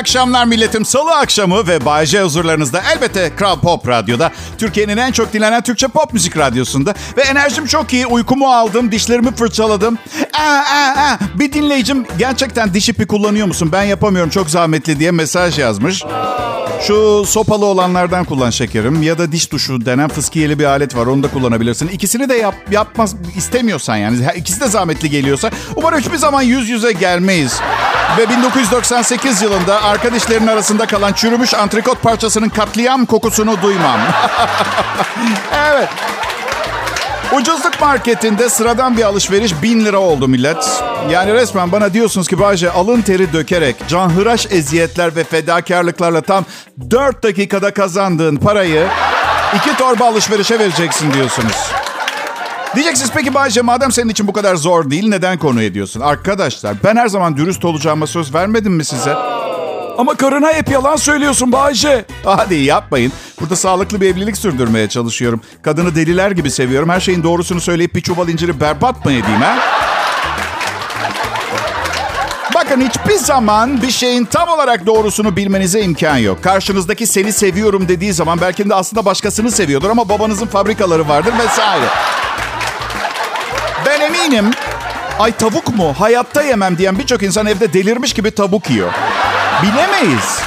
akşamlar milletim. Salı akşamı ve Bay J huzurlarınızda elbette Kral Pop Radyo'da. Türkiye'nin en çok dinlenen Türkçe pop müzik radyosunda. Ve enerjim çok iyi. Uykumu aldım, dişlerimi fırçaladım. Aa, aa, aa. Bir dinleyicim gerçekten diş ipi kullanıyor musun? Ben yapamıyorum çok zahmetli diye mesaj yazmış. Şu sopalı olanlardan kullan şekerim. Ya da diş duşu denen fıskiyeli bir alet var. Onu da kullanabilirsin. İkisini de yap, yapmaz istemiyorsan yani. İkisi de zahmetli geliyorsa. Umarım hiçbir zaman yüz yüze gelmeyiz. Ve 1998 yılında arkadaşların arasında kalan çürümüş antrikot parçasının katliam kokusunu duymam. evet. Ucuzluk marketinde sıradan bir alışveriş bin lira oldu millet. Yani resmen bana diyorsunuz ki Bayce alın teri dökerek, canhıraş eziyetler ve fedakarlıklarla tam 4 dakikada kazandığın parayı iki torba alışverişe vereceksin diyorsunuz. Diyeceksiniz peki Bayce madem senin için bu kadar zor değil neden konu ediyorsun? Arkadaşlar ben her zaman dürüst olacağıma söz vermedim mi size? Ama karına hep yalan söylüyorsun Bayce. Hadi yapmayın. Burada sağlıklı bir evlilik sürdürmeye çalışıyorum. Kadını deliler gibi seviyorum. Her şeyin doğrusunu söyleyip bir çuval inciri berbat mı edeyim ha? Bakın hiçbir zaman bir şeyin tam olarak doğrusunu bilmenize imkan yok. Karşınızdaki seni seviyorum dediği zaman belki de aslında başkasını seviyordur ama babanızın fabrikaları vardır vesaire. Ben eminim ay tavuk mu hayatta yemem diyen birçok insan evde delirmiş gibi tavuk yiyor. Bilemeyiz.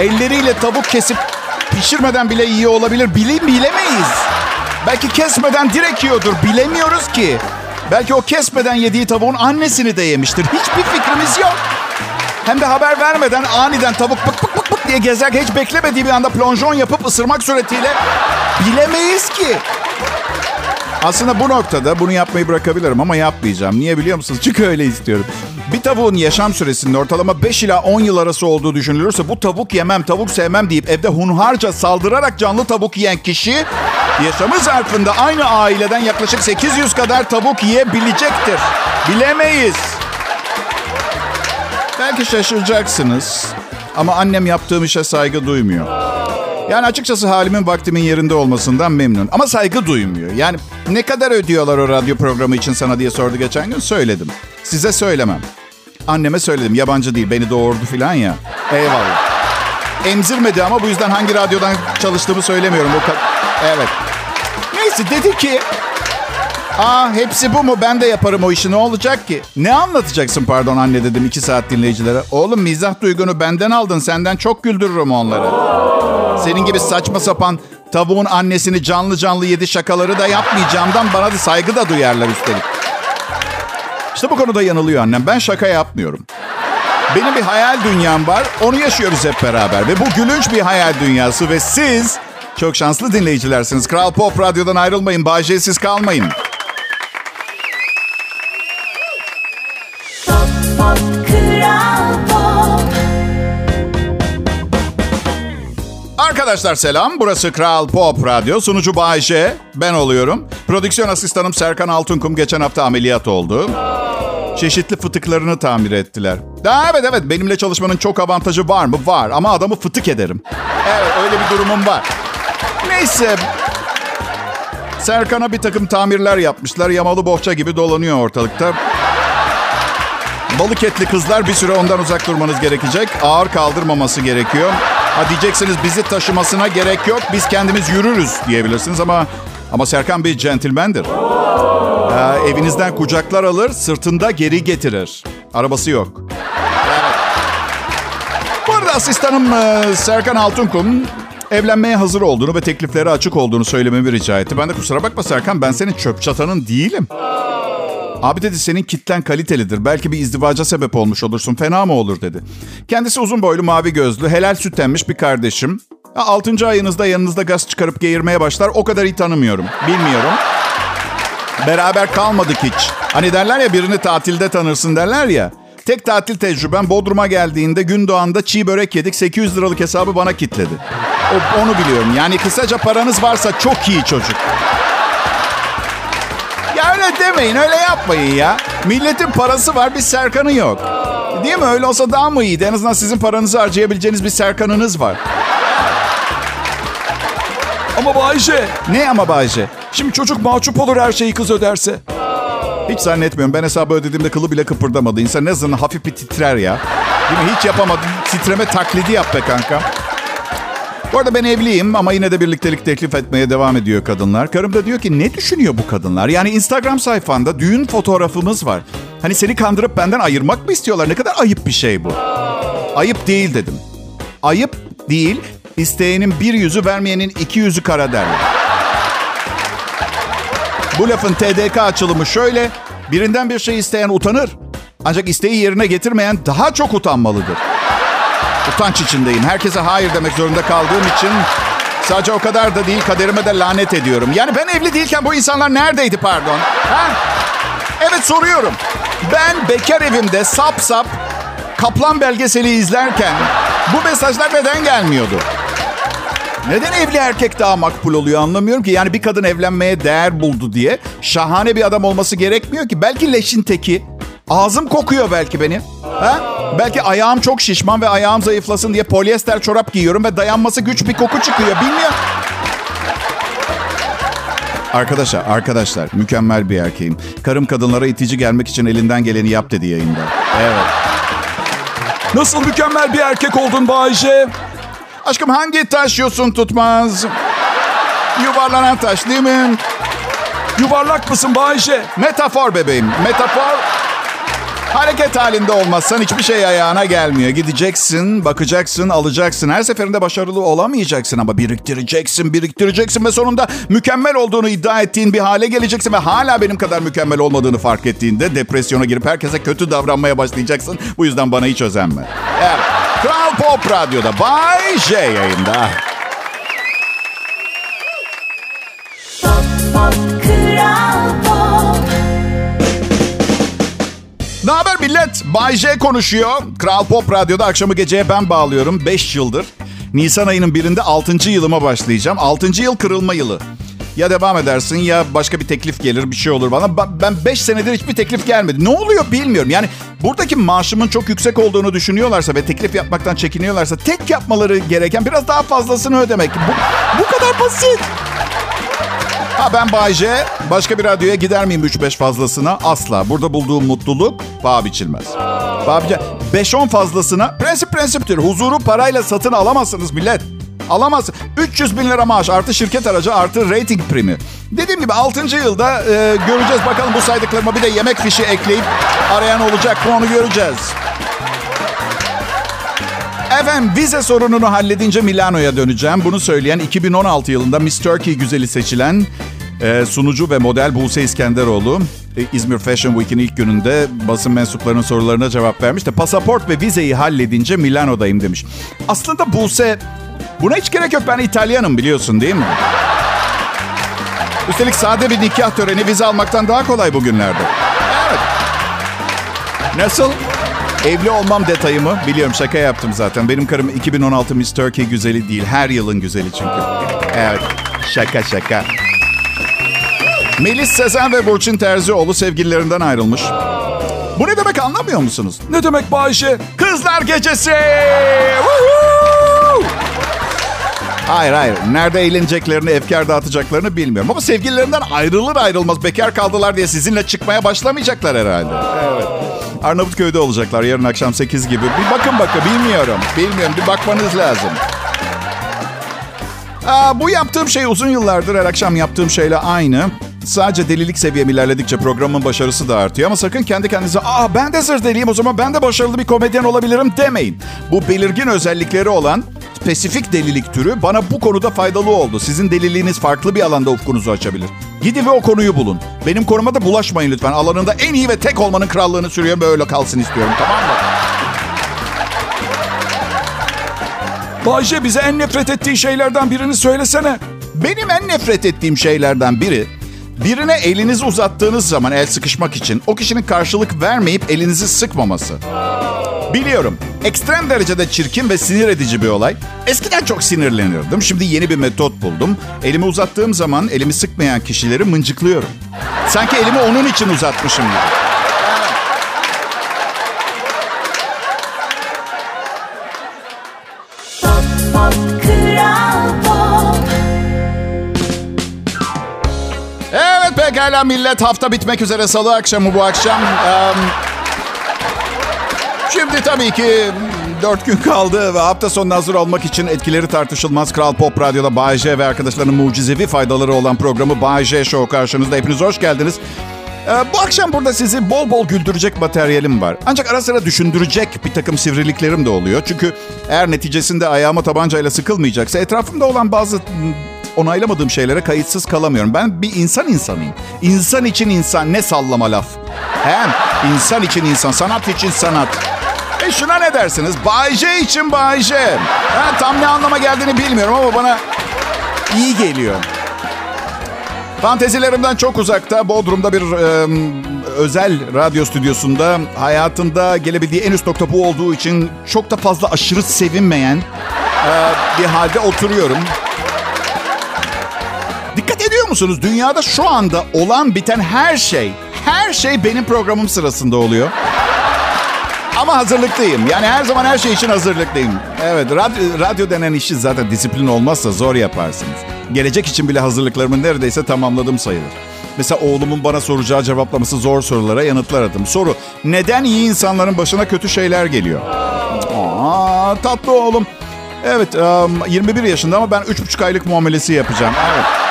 Elleriyle tavuk kesip pişirmeden bile yiyor olabilir. Bilim bilemeyiz. Belki kesmeden direkt yiyordur. Bilemiyoruz ki. Belki o kesmeden yediği tavuğun annesini de yemiştir. Hiçbir fikrimiz yok. Hem de haber vermeden aniden tavuk pık pık pık pık diye gezerken hiç beklemediği bir anda plonjon yapıp ısırmak suretiyle bilemeyiz ki. Aslında bu noktada bunu yapmayı bırakabilirim ama yapmayacağım. Niye biliyor musunuz? Çünkü öyle istiyorum. Bir tavuğun yaşam süresinin ortalama 5 ila 10 yıl arası olduğu düşünülürse bu tavuk yemem, tavuk sevmem deyip evde hunharca saldırarak canlı tavuk yiyen kişi yaşamı zarfında aynı aileden yaklaşık 800 kadar tavuk yiyebilecektir. Bilemeyiz. Belki şaşıracaksınız ama annem yaptığım işe saygı duymuyor. Yani açıkçası halimin vaktimin yerinde olmasından memnun. Ama saygı duymuyor. Yani ne kadar ödüyorlar o radyo programı için sana diye sordu geçen gün. Söyledim. Size söylemem. Anneme söyledim. Yabancı değil beni doğurdu falan ya. Eyvallah. Emzirmedi ama bu yüzden hangi radyodan çalıştığımı söylemiyorum. O evet. Neyse dedi ki... Aa hepsi bu mu? Ben de yaparım o işi. Ne olacak ki? Ne anlatacaksın pardon anne dedim iki saat dinleyicilere. Oğlum mizah duygunu benden aldın. Senden çok güldürürüm onları. Senin gibi saçma sapan tavuğun annesini canlı canlı yedi şakaları da yapmayacağımdan bana da saygı da duyarlar üstelik. İşte bu konuda yanılıyor annem. Ben şaka yapmıyorum. Benim bir hayal dünyam var. Onu yaşıyoruz hep beraber. Ve bu gülünç bir hayal dünyası. Ve siz çok şanslı dinleyicilersiniz. Kral Pop Radyo'dan ayrılmayın. Bağcay'siz kalmayın. Arkadaşlar selam. Burası Kral Pop Radyo. Sunucu Bayşe. Ben oluyorum. Prodüksiyon asistanım Serkan Altunkum geçen hafta ameliyat oldu. Çeşitli fıtıklarını tamir ettiler. Evet evet benimle çalışmanın çok avantajı var mı? Var ama adamı fıtık ederim. Evet öyle bir durumum var. Neyse. Serkan'a bir takım tamirler yapmışlar. Yamalı bohça gibi dolanıyor ortalıkta. Balık etli kızlar bir süre ondan uzak durmanız gerekecek. Ağır kaldırmaması gerekiyor. Ha diyeceksiniz bizi taşımasına gerek yok. Biz kendimiz yürürüz diyebilirsiniz ama ama Serkan bir centilmendir. Ee, evinizden kucaklar alır, sırtında geri getirir. Arabası yok. Bu arada asistanım e, Serkan Altunkum evlenmeye hazır olduğunu ve teklifleri açık olduğunu söylememi rica etti. Ben de kusura bakma Serkan ben senin çöp çatanın değilim. Abi dedi senin kitlen kalitelidir. Belki bir izdivaca sebep olmuş olursun. Fena mı olur dedi. Kendisi uzun boylu mavi gözlü helal süt emmiş bir kardeşim. Altıncı ayınızda yanınızda gaz çıkarıp geğirmeye başlar. O kadar iyi tanımıyorum. Bilmiyorum. Beraber kalmadık hiç. Hani derler ya birini tatilde tanırsın derler ya. Tek tatil tecrübem Bodrum'a geldiğinde gün doğanda çiğ börek yedik. 800 liralık hesabı bana kitledi. O, onu biliyorum. Yani kısaca paranız varsa çok iyi çocuk. Öyle demeyin, öyle yapmayın ya. Milletin parası var, bir Serkan'ı yok. Değil mi? Öyle olsa daha mı iyiydi? En azından sizin paranızı harcayabileceğiniz bir Serkan'ınız var. Ama Bayce. Ne ama Bayce? Şimdi çocuk mahcup olur her şeyi kız öderse. Hiç zannetmiyorum. Ben hesabı ödediğimde kılı bile kıpırdamadı. İnsan ne zaman hafif bir titrer ya. Değil mi? Hiç yapamadım. Titreme taklidi yap be kanka. Bu arada ben evliyim ama yine de birliktelik teklif etmeye devam ediyor kadınlar. Karım da diyor ki ne düşünüyor bu kadınlar? Yani Instagram sayfanda düğün fotoğrafımız var. Hani seni kandırıp benden ayırmak mı istiyorlar? Ne kadar ayıp bir şey bu. Ayıp değil dedim. Ayıp değil, isteyenin bir yüzü vermeyenin iki yüzü kara derler. Bu lafın TDK açılımı şöyle. Birinden bir şey isteyen utanır. Ancak isteği yerine getirmeyen daha çok utanmalıdır. Utanç içindeyim. Herkese hayır demek zorunda kaldığım için sadece o kadar da değil kaderime de lanet ediyorum. Yani ben evli değilken bu insanlar neredeydi pardon? Ha? Evet soruyorum. Ben bekar evimde sap sap Kaplan belgeseli izlerken bu mesajlar neden gelmiyordu? Neden evli erkek daha makbul oluyor anlamıyorum ki. Yani bir kadın evlenmeye değer buldu diye şahane bir adam olması gerekmiyor ki. Belki leşin teki. Ağzım kokuyor belki benim. Ha? Belki ayağım çok şişman ve ayağım zayıflasın diye polyester çorap giyiyorum ve dayanması güç bir koku çıkıyor. Bilmiyorum. Arkadaşlar, arkadaşlar mükemmel bir erkeğim. Karım kadınlara itici gelmek için elinden geleni yap dedi yayında. Evet. Nasıl mükemmel bir erkek oldun Bayce? Aşkım hangi taş yosun tutmaz? Yuvarlanan taş değil mi? Yuvarlak mısın Bayce? Metafor bebeğim. Metafor hareket halinde olmazsan hiçbir şey ayağına gelmiyor. Gideceksin, bakacaksın, alacaksın. Her seferinde başarılı olamayacaksın ama biriktireceksin, biriktireceksin ve sonunda mükemmel olduğunu iddia ettiğin bir hale geleceksin ve hala benim kadar mükemmel olmadığını fark ettiğinde depresyona girip herkese kötü davranmaya başlayacaksın. Bu yüzden bana hiç özenme. Evet. Kral Pop Radyo'da Bay J yayında. Millet? Bay J konuşuyor. Kral Pop Radyo'da akşamı geceye ben bağlıyorum. 5 yıldır. Nisan ayının birinde 6. yılıma başlayacağım. 6. yıl kırılma yılı. Ya devam edersin ya başka bir teklif gelir bir şey olur bana. Ba- Ben 5 senedir hiçbir teklif gelmedi. Ne oluyor bilmiyorum. Yani buradaki maaşımın çok yüksek olduğunu düşünüyorlarsa ve teklif yapmaktan çekiniyorlarsa tek yapmaları gereken biraz daha fazlasını ödemek. Bu, bu kadar basit. Ha ben Bayce. Başka bir radyoya gider miyim 3-5 fazlasına? Asla. Burada bulduğum mutluluk paha biçilmez. Paha biçilmez. 5-10 fazlasına prensip prensiptir. Huzuru parayla satın alamazsınız millet. Alamaz. 300 bin lira maaş artı şirket aracı artı rating primi. Dediğim gibi 6. yılda e, göreceğiz bakalım bu saydıklarıma bir de yemek fişi ekleyip arayan olacak mı onu göreceğiz. Efendim vize sorununu halledince Milano'ya döneceğim. Bunu söyleyen 2016 yılında Miss Turkey güzeli seçilen e, sunucu ve model Buse İskenderoğlu e, İzmir Fashion Week'in ilk gününde basın mensuplarının sorularına cevap vermiş de pasaport ve vizeyi halledince Milano'dayım demiş. Aslında Buse buna hiç gerek yok ben İtalyanım biliyorsun değil mi? Üstelik sade bir nikah töreni vize almaktan daha kolay bugünlerde. Evet. Nasıl? Evli olmam detayımı biliyorum şaka yaptım zaten. Benim karım 2016 Miss Turkey güzeli değil. Her yılın güzeli çünkü. Evet şaka şaka. Melis Sezen ve Burçin Terzioğlu sevgililerinden ayrılmış. Bu ne demek anlamıyor musunuz? Ne demek Bayce? Kızlar gecesi! Woohoo! Hayır hayır. Nerede eğleneceklerini, efkar dağıtacaklarını bilmiyorum. Ama sevgililerinden ayrılır ayrılmaz bekar kaldılar diye sizinle çıkmaya başlamayacaklar herhalde. Evet. Arnavutköy'de olacaklar yarın akşam 8 gibi. Bir bakın bakın bilmiyorum. Bilmiyorum bir bakmanız lazım. Aa, bu yaptığım şey uzun yıllardır her akşam yaptığım şeyle aynı. Sadece delilik seviyem ilerledikçe programın başarısı da artıyor. Ama sakın kendi kendinize aa ben de zır deliyim o zaman ben de başarılı bir komedyen olabilirim demeyin. Bu belirgin özellikleri olan spesifik delilik türü bana bu konuda faydalı oldu. Sizin deliliğiniz farklı bir alanda ufkunuzu açabilir. Gidin ve o konuyu bulun. Benim konuma da bulaşmayın lütfen. Alanında en iyi ve tek olmanın krallığını sürüyor böyle kalsın istiyorum tamam mı? Bayce bize en nefret ettiğin şeylerden birini söylesene. Benim en nefret ettiğim şeylerden biri birine elinizi uzattığınız zaman el sıkışmak için o kişinin karşılık vermeyip elinizi sıkmaması. Biliyorum. Ekstrem derecede çirkin ve sinir edici bir olay. Eskiden çok sinirlenirdim. Şimdi yeni bir metot buldum. Elimi uzattığım zaman elimi sıkmayan kişileri mıncıklıyorum. Sanki elimi onun için uzatmışım gibi. Pekala millet. Hafta bitmek üzere salı akşamı bu akşam. Şimdi tabii ki dört gün kaldı ve hafta sonuna hazır olmak için etkileri tartışılmaz Kral Pop Radyo'da Bay ve arkadaşlarının mucizevi faydaları olan programı Bay J Show karşınızda. Hepiniz hoş geldiniz. Ee, bu akşam burada sizi bol bol güldürecek materyalim var. Ancak ara sıra düşündürecek bir takım sivriliklerim de oluyor. Çünkü eğer neticesinde ayağıma tabancayla sıkılmayacaksa etrafımda olan bazı onaylamadığım şeylere kayıtsız kalamıyorum. Ben bir insan insanıyım. İnsan için insan ne sallama laf. Hem insan için insan, sanat için sanat. E şuna ne dersiniz? Bay J için Bay J. Ha, tam ne anlama geldiğini bilmiyorum ama bana iyi geliyor. Fantezilerimden çok uzakta Bodrum'da bir e, özel radyo stüdyosunda hayatında gelebildiği en üst nokta bu olduğu için çok da fazla aşırı sevinmeyen e, bir halde oturuyorum. Musunuz? Dünyada şu anda olan biten her şey, her şey benim programım sırasında oluyor. Ama hazırlıklıyım. Yani her zaman her şey için hazırlıklıyım. Evet, radyo, radyo denen işi zaten disiplin olmazsa zor yaparsınız. Gelecek için bile hazırlıklarımı neredeyse tamamladım sayılır. Mesela oğlumun bana soracağı cevaplaması zor sorulara yanıtlar aradım. Soru, neden iyi insanların başına kötü şeyler geliyor? Aa, tatlı oğlum. Evet, um, 21 yaşında ama ben 3,5 aylık muamelesi yapacağım. Evet.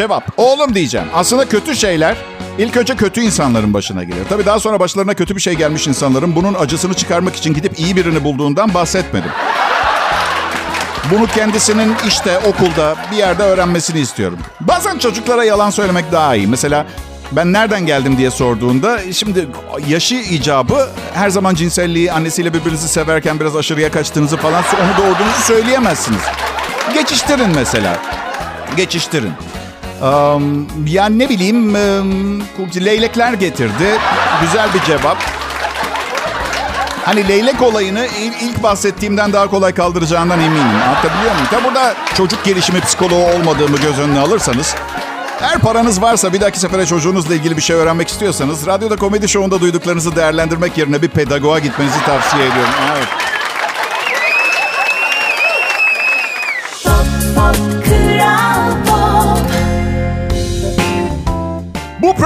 Cevap, oğlum diyeceğim. Aslında kötü şeyler ilk önce kötü insanların başına gelir. Tabii daha sonra başlarına kötü bir şey gelmiş insanların bunun acısını çıkarmak için gidip iyi birini bulduğundan bahsetmedim. Bunu kendisinin işte okulda bir yerde öğrenmesini istiyorum. Bazen çocuklara yalan söylemek daha iyi. Mesela ben nereden geldim diye sorduğunda şimdi yaşı icabı her zaman cinselliği annesiyle birbirinizi severken biraz aşırıya kaçtığınızı falan onu doğurduğunuzu söyleyemezsiniz. Geçiştirin mesela. Geçiştirin. Um, yani ne bileyim leylekler getirdi. Güzel bir cevap. Hani leylek olayını ilk bahsettiğimden daha kolay kaldıracağından eminim. Anlatabiliyor muyum? Tabi burada çocuk gelişimi psikoloğu olmadığımı göz önüne alırsanız... Eğer paranız varsa bir dahaki sefere çocuğunuzla ilgili bir şey öğrenmek istiyorsanız... Radyoda komedi şovunda duyduklarınızı değerlendirmek yerine bir pedagoğa gitmenizi tavsiye ediyorum. Evet.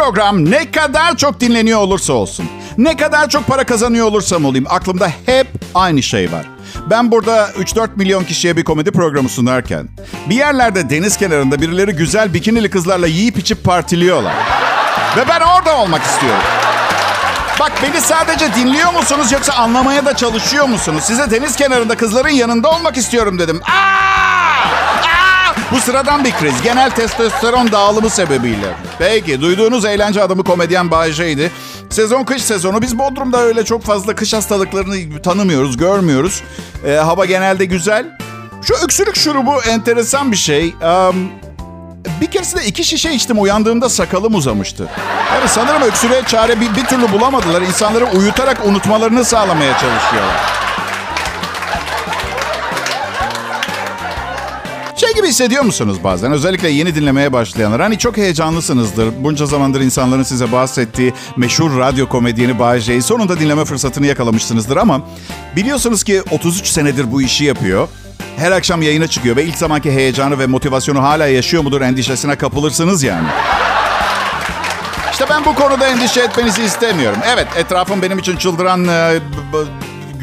Program ne kadar çok dinleniyor olursa olsun, ne kadar çok para kazanıyor olursam olayım aklımda hep aynı şey var. Ben burada 3-4 milyon kişiye bir komedi programı sunarken bir yerlerde deniz kenarında birileri güzel bikinili kızlarla yiyip içip partiliyorlar. Ve ben orada olmak istiyorum. Bak beni sadece dinliyor musunuz yoksa anlamaya da çalışıyor musunuz? Size deniz kenarında kızların yanında olmak istiyorum dedim. Aa! Bu sıradan bir kriz. Genel testosteron dağılımı sebebiyle. Peki duyduğunuz eğlence adamı komedyen Bayece'ydi. Sezon kış sezonu. Biz Bodrum'da öyle çok fazla kış hastalıklarını tanımıyoruz, görmüyoruz. Ee, hava genelde güzel. Şu öksürük şurubu enteresan bir şey. Um, bir keresinde iki şişe içtim uyandığımda sakalım uzamıştı. Yani sanırım öksürüğe çare bir, bir türlü bulamadılar. İnsanları uyutarak unutmalarını sağlamaya çalışıyorlar. Gibi hissediyor musunuz bazen? Özellikle yeni dinlemeye başlayanlar. Hani çok heyecanlısınızdır. Bunca zamandır insanların size bahsettiği meşhur radyo komedyeni J'yi sonunda dinleme fırsatını yakalamışsınızdır ama biliyorsunuz ki 33 senedir bu işi yapıyor. Her akşam yayına çıkıyor ve ilk zamanki heyecanı ve motivasyonu hala yaşıyor mudur endişesine kapılırsınız yani. İşte ben bu konuda endişe etmenizi istemiyorum. Evet etrafım benim için çıldıran e,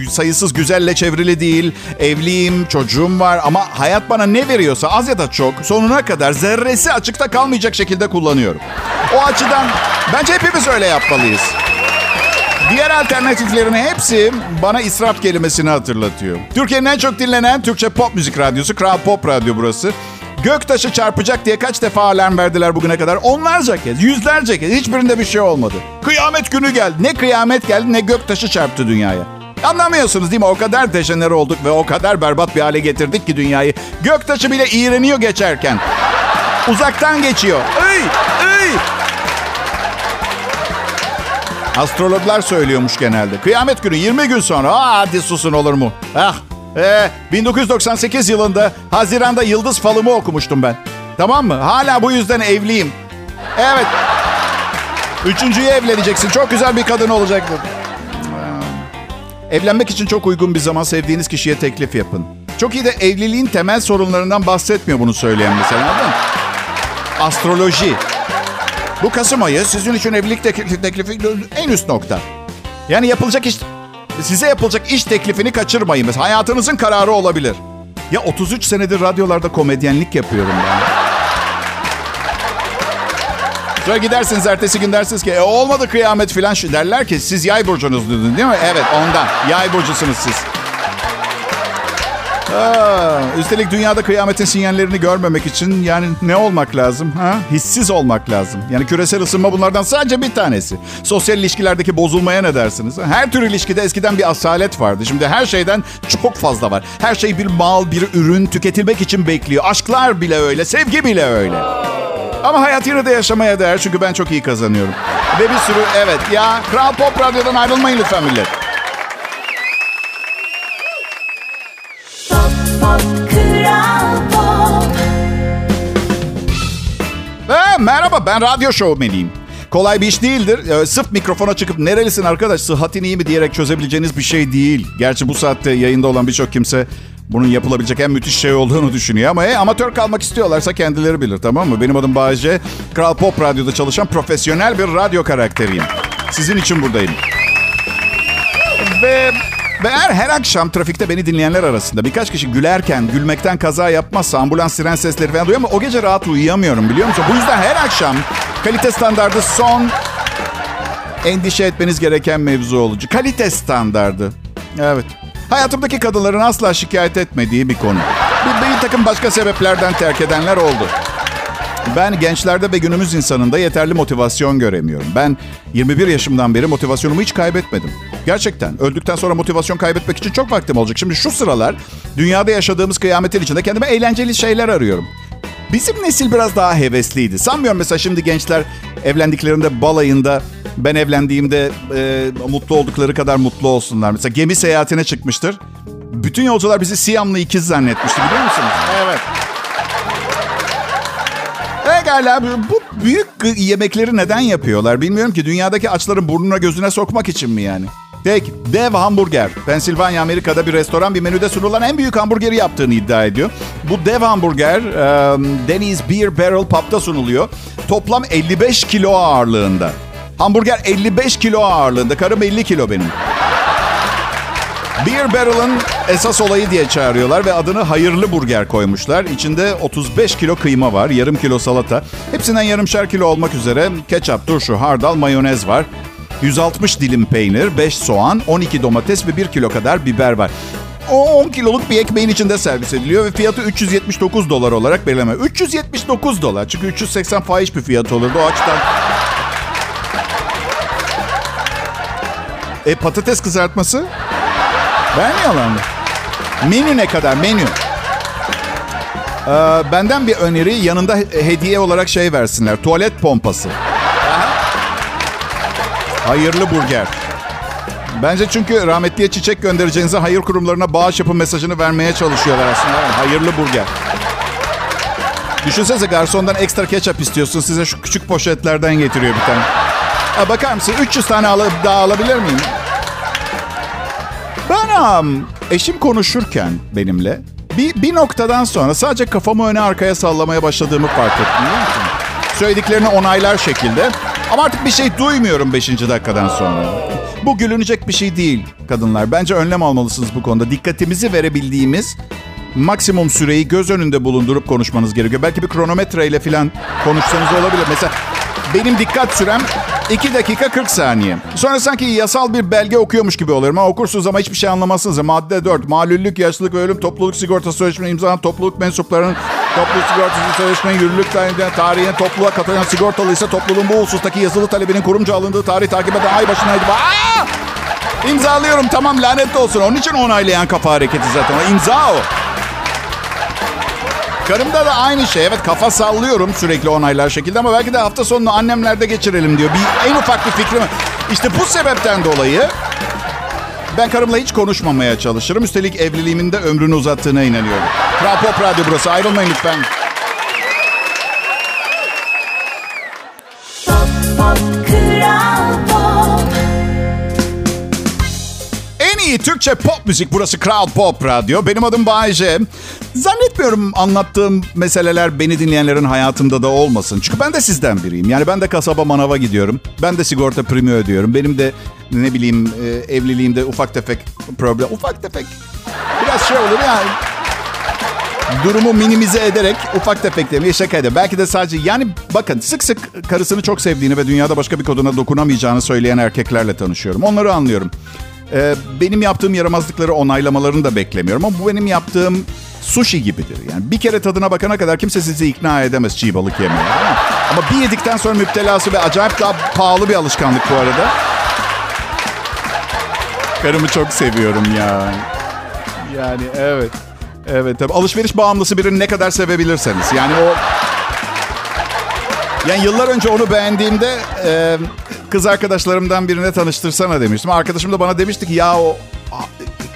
sayısız güzelle çevrili değil. Evliyim, çocuğum var ama hayat bana ne veriyorsa az ya da çok sonuna kadar zerresi açıkta kalmayacak şekilde kullanıyorum. O açıdan bence hepimiz öyle yapmalıyız. Diğer alternatiflerin hepsi bana israf kelimesini hatırlatıyor. Türkiye'nin en çok dinlenen Türkçe pop müzik radyosu Kral Pop Radyo burası. Göktaşı çarpacak diye kaç defa alarm verdiler bugüne kadar? Onlarca kez, yüzlerce kez. Hiçbirinde bir şey olmadı. Kıyamet günü geldi. Ne kıyamet geldi ne göktaşı çarptı dünyaya. Anlamıyorsunuz değil mi? O kadar dejenere olduk ve o kadar berbat bir hale getirdik ki dünyayı. Göktaşı bile iğreniyor geçerken. Uzaktan geçiyor. Ey! Ey! Astrologlar söylüyormuş genelde. Kıyamet günü 20 gün sonra. Aa, hadi susun olur mu? Ah, ee, 1998 yılında Haziran'da yıldız falımı okumuştum ben. Tamam mı? Hala bu yüzden evliyim. Evet. Üçüncüye evleneceksin. Çok güzel bir kadın olacaktın. Evlenmek için çok uygun bir zaman sevdiğiniz kişiye teklif yapın. Çok iyi de evliliğin temel sorunlarından bahsetmiyor bunu söyleyen mesela anladın mı? Astroloji. Bu Kasım ayı sizin için evlilik teklifi, en üst nokta. Yani yapılacak iş, size yapılacak iş teklifini kaçırmayın. Mesela hayatınızın kararı olabilir. Ya 33 senedir radyolarda komedyenlik yapıyorum ben. Sonra gidersiniz ertesi gün dersiniz ki e, olmadı kıyamet filan derler ki siz yay burcunuz değil mi? Evet ondan. Yay burcusunuz siz. Aa, üstelik dünyada kıyametin sinyallerini görmemek için yani ne olmak lazım? Ha? Hissiz olmak lazım. Yani küresel ısınma bunlardan sadece bir tanesi. Sosyal ilişkilerdeki bozulmaya ne dersiniz? Her tür ilişkide eskiden bir asalet vardı. Şimdi her şeyden çok fazla var. Her şey bir mal, bir ürün tüketilmek için bekliyor. Aşklar bile öyle, sevgi bile öyle. Ama hayat yine de yaşamaya değer çünkü ben çok iyi kazanıyorum. Ve bir sürü evet ya Kral Pop Radyo'dan ayrılmayın lütfen millet. Merhaba ben radyo şovmeniyim. Kolay bir iş değildir. Ee, sırf mikrofona çıkıp nerelisin arkadaş sıhhatin iyi mi diyerek çözebileceğiniz bir şey değil. Gerçi bu saatte yayında olan birçok kimse bunun yapılabilecek en müthiş şey olduğunu düşünüyor. Ama e, amatör kalmak istiyorlarsa kendileri bilir tamam mı? Benim adım Bayece. Kral Pop Radyo'da çalışan profesyonel bir radyo karakteriyim. Sizin için buradayım. Ve, ve eğer her akşam trafikte beni dinleyenler arasında birkaç kişi gülerken gülmekten kaza yapmazsa ambulans siren sesleri falan duyuyor ama o gece rahat uyuyamıyorum biliyor musun? Bu yüzden her akşam kalite standardı son endişe etmeniz gereken mevzu olucu. Kalite standardı. Evet. Hayatımdaki kadınların asla şikayet etmediği bir konu. Bir, bir takım başka sebeplerden terk edenler oldu. Ben gençlerde ve günümüz insanında yeterli motivasyon göremiyorum. Ben 21 yaşımdan beri motivasyonumu hiç kaybetmedim. Gerçekten. Öldükten sonra motivasyon kaybetmek için çok vaktim olacak. Şimdi şu sıralar dünyada yaşadığımız kıyametin içinde kendime eğlenceli şeyler arıyorum. Bizim nesil biraz daha hevesliydi. Sanmıyorum mesela şimdi gençler evlendiklerinde balayında ben evlendiğimde e, mutlu oldukları kadar mutlu olsunlar. Mesela gemi seyahatine çıkmıştır. Bütün yolcular bizi Siyamlı ikiz zannetmişti biliyor musunuz? Evet. Pekala bu büyük yemekleri neden yapıyorlar bilmiyorum ki. Dünyadaki açların burnuna gözüne sokmak için mi yani? Peki dev hamburger. Pensilvanya Amerika'da bir restoran bir menüde sunulan en büyük hamburgeri yaptığını iddia ediyor. Bu dev hamburger um, Denny's Beer Barrel Pub'da sunuluyor. Toplam 55 kilo ağırlığında. Hamburger 55 kilo ağırlığında. Karım 50 kilo benim. Beer Barrel'ın esas olayı diye çağırıyorlar ve adını hayırlı burger koymuşlar. İçinde 35 kilo kıyma var, yarım kilo salata. Hepsinden yarımşar kilo olmak üzere ketçap, turşu, hardal, mayonez var. 160 dilim peynir, 5 soğan, 12 domates ve 1 kilo kadar biber var. O 10 kiloluk bir ekmeğin içinde servis ediliyor ve fiyatı 379 dolar olarak belirleme. 379 dolar çünkü 380 fahiş bir fiyat olurdu o açıdan. E patates kızartması? Vermiyorlar mı? Menü ne kadar? Menü. Ee, benden bir öneri yanında hediye olarak şey versinler. Tuvalet pompası. Hayırlı burger. Bence çünkü rahmetliye çiçek göndereceğinize hayır kurumlarına bağış yapın mesajını vermeye çalışıyorlar aslında. Yani hayırlı burger. Düşünsenize garsondan ekstra ketçap istiyorsun. Size şu küçük poşetlerden getiriyor bir tane. Ha, bakar mısın? 300 tane alıp daha alabilir miyim? Ben um, eşim konuşurken benimle bir, bir noktadan sonra sadece kafamı öne arkaya sallamaya başladığımı fark ettim? Söylediklerini onaylar şekilde. Ama artık bir şey duymuyorum 5. dakikadan sonra. Bu gülünecek bir şey değil kadınlar. Bence önlem almalısınız bu konuda. Dikkatimizi verebildiğimiz maksimum süreyi göz önünde bulundurup konuşmanız gerekiyor. Belki bir kronometreyle falan konuşsanız olabilir. Mesela benim dikkat sürem 2 dakika 40 saniye. Sonra sanki yasal bir belge okuyormuş gibi olurum. Ha, okursunuz ama hiçbir şey anlamazsınız. Madde 4. Malüllük, yaşlılık ve ölüm topluluk sigortası sözleşme imzalanan topluluk mensuplarının topluluk sigortası sözleşmenin yürürlük tarihine topluluğa katılan sigortalı ise topluluğun bu hususdaki yazılı talebinin kurumca alındığı tarih takip eden ay başınaydı. Aa! İmzalıyorum tamam lanet olsun. Onun için onaylayan kafa hareketi zaten. O imza o. Karımda da aynı şey. Evet kafa sallıyorum sürekli onaylar şekilde ama belki de hafta sonunu annemlerde geçirelim diyor. Bir, en ufak bir fikrim. İşte bu sebepten dolayı ben karımla hiç konuşmamaya çalışırım. Üstelik evliliğimin de ömrünü uzattığına inanıyorum. Kral Pop Radyo burası. Ayrılmayın lütfen. Pop, pop, iyi Türkçe pop müzik. Burası Crowd Pop Radyo. Benim adım Bayece. Zannetmiyorum anlattığım meseleler beni dinleyenlerin hayatında da olmasın. Çünkü ben de sizden biriyim. Yani ben de kasaba manava gidiyorum. Ben de sigorta primi ödüyorum. Benim de ne bileyim e, evliliğimde ufak tefek problem. Ufak tefek. Biraz şey olur yani durumu minimize ederek ufak tefek demeye şaka ediyor. Belki de sadece yani bakın sık sık karısını çok sevdiğini ve dünyada başka bir kadına dokunamayacağını söyleyen erkeklerle tanışıyorum. Onları anlıyorum. Ee, benim yaptığım yaramazlıkları onaylamalarını da beklemiyorum ama bu benim yaptığım sushi gibidir. Yani bir kere tadına bakana kadar kimse sizi ikna edemez çiğ balık yemeye. Ama, bir yedikten sonra müptelası ve acayip daha pahalı bir alışkanlık bu arada. Karımı çok seviyorum ya. Yani evet. Evet tabii. Alışveriş bağımlısı birini ne kadar sevebilirseniz. Yani o... Yani yıllar önce onu beğendiğimde e, kız arkadaşlarımdan birine tanıştırsana demiştim. Arkadaşım da bana demişti ki ya o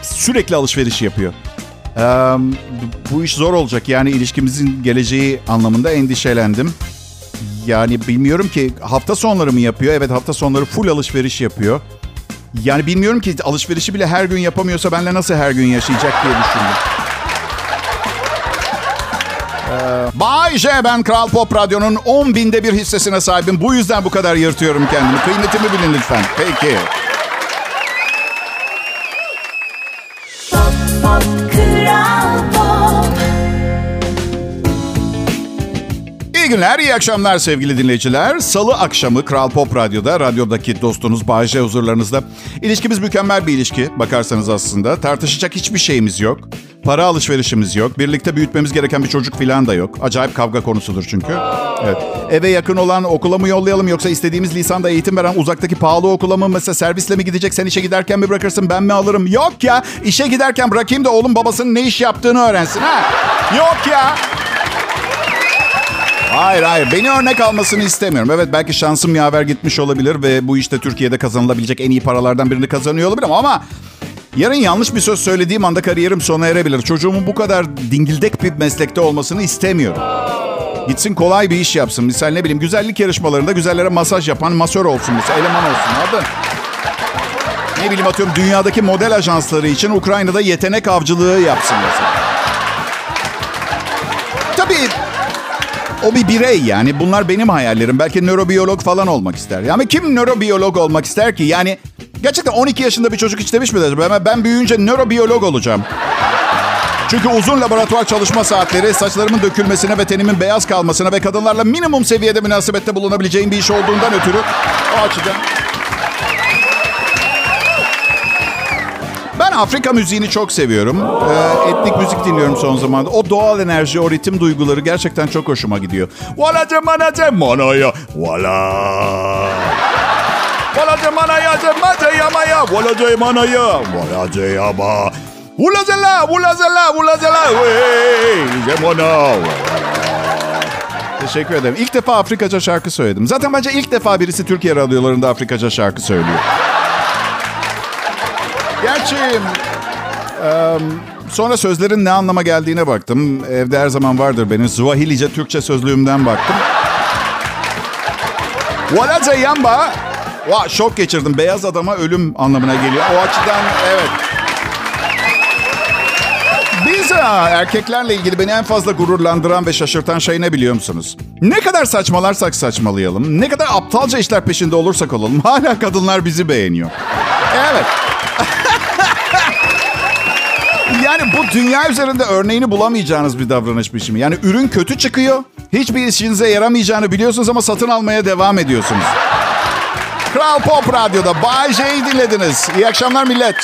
sürekli alışveriş yapıyor. E, bu iş zor olacak. Yani ilişkimizin geleceği anlamında endişelendim. Yani bilmiyorum ki hafta sonları mı yapıyor? Evet hafta sonları full alışveriş yapıyor. Yani bilmiyorum ki alışverişi bile her gün yapamıyorsa benle nasıl her gün yaşayacak diye düşündüm. Bay J ben Kral Pop Radyo'nun 10 binde bir hissesine sahibim. Bu yüzden bu kadar yırtıyorum kendimi. Kıymetimi bilin lütfen. Peki. Pop, pop, Kral Pop. İyi günler, iyi akşamlar sevgili dinleyiciler. Salı akşamı Kral Pop Radyo'da, radyodaki dostunuz Bayce huzurlarınızda. İlişkimiz mükemmel bir ilişki bakarsanız aslında. Tartışacak hiçbir şeyimiz yok. Para alışverişimiz yok. Birlikte büyütmemiz gereken bir çocuk falan da yok. Acayip kavga konusudur çünkü. Evet. Eve yakın olan okula mı yollayalım yoksa istediğimiz lisanda eğitim veren uzaktaki pahalı okula mı mesela servisle mi gidecek sen işe giderken mi bırakırsın ben mi alırım? Yok ya işe giderken bırakayım da oğlum babasının ne iş yaptığını öğrensin ha. Yok ya. Hayır hayır beni örnek almasını istemiyorum. Evet belki şansım yaver gitmiş olabilir ve bu işte Türkiye'de kazanılabilecek en iyi paralardan birini kazanıyor olabilirim ama yarın yanlış bir söz söylediğim anda kariyerim sona erebilir. Çocuğumun bu kadar dingildek bir meslekte olmasını istemiyorum. Gitsin kolay bir iş yapsın. Misal ne bileyim güzellik yarışmalarında güzellere masaj yapan masör olsun mesela eleman olsun anladın? Ne bileyim atıyorum dünyadaki model ajansları için Ukrayna'da yetenek avcılığı yapsın mesela. O bir birey yani. Bunlar benim hayallerim. Belki nörobiyolog falan olmak ister. Yani kim nörobiyolog olmak ister ki? Yani gerçekten 12 yaşında bir çocuk hiç demiş mi? Ben, ben büyüyünce nörobiyolog olacağım. Çünkü uzun laboratuvar çalışma saatleri saçlarımın dökülmesine ve tenimin beyaz kalmasına ve kadınlarla minimum seviyede münasebette bulunabileceğim bir iş olduğundan ötürü o açıdan. Ben Afrika müziğini çok seviyorum. Ee, etnik müzik dinliyorum son zamanlarda. O doğal enerji, o ritim duyguları gerçekten çok hoşuma gidiyor. Wala cemana cemanaya, wala. Wala cemanaya cemace yamaya, wala cemanaya, wala ceyama. Wula zela, wula zela, wula zela, wey, cemana, Teşekkür ederim. İlk defa Afrikaca şarkı söyledim. Zaten bence ilk defa birisi Türkiye radyolarında Afrikaca şarkı söylüyor. Gerçi sonra sözlerin ne anlama geldiğine baktım. Evde her zaman vardır benim Swahilice Türkçe sözlüğümden baktım. Walaca yamba. Va, şok geçirdim. Beyaz adama ölüm anlamına geliyor. O açıdan evet. Biz ha, erkeklerle ilgili beni en fazla gururlandıran ve şaşırtan şey ne biliyor musunuz? Ne kadar saçmalarsak saçmalayalım, ne kadar aptalca işler peşinde olursak olalım hala kadınlar bizi beğeniyor. Evet. Yani bu dünya üzerinde örneğini bulamayacağınız bir davranış biçimi. Yani ürün kötü çıkıyor. Hiçbir işinize yaramayacağını biliyorsunuz ama satın almaya devam ediyorsunuz. Kral Pop Radyo'da Bay J'yi dinlediniz. İyi akşamlar millet.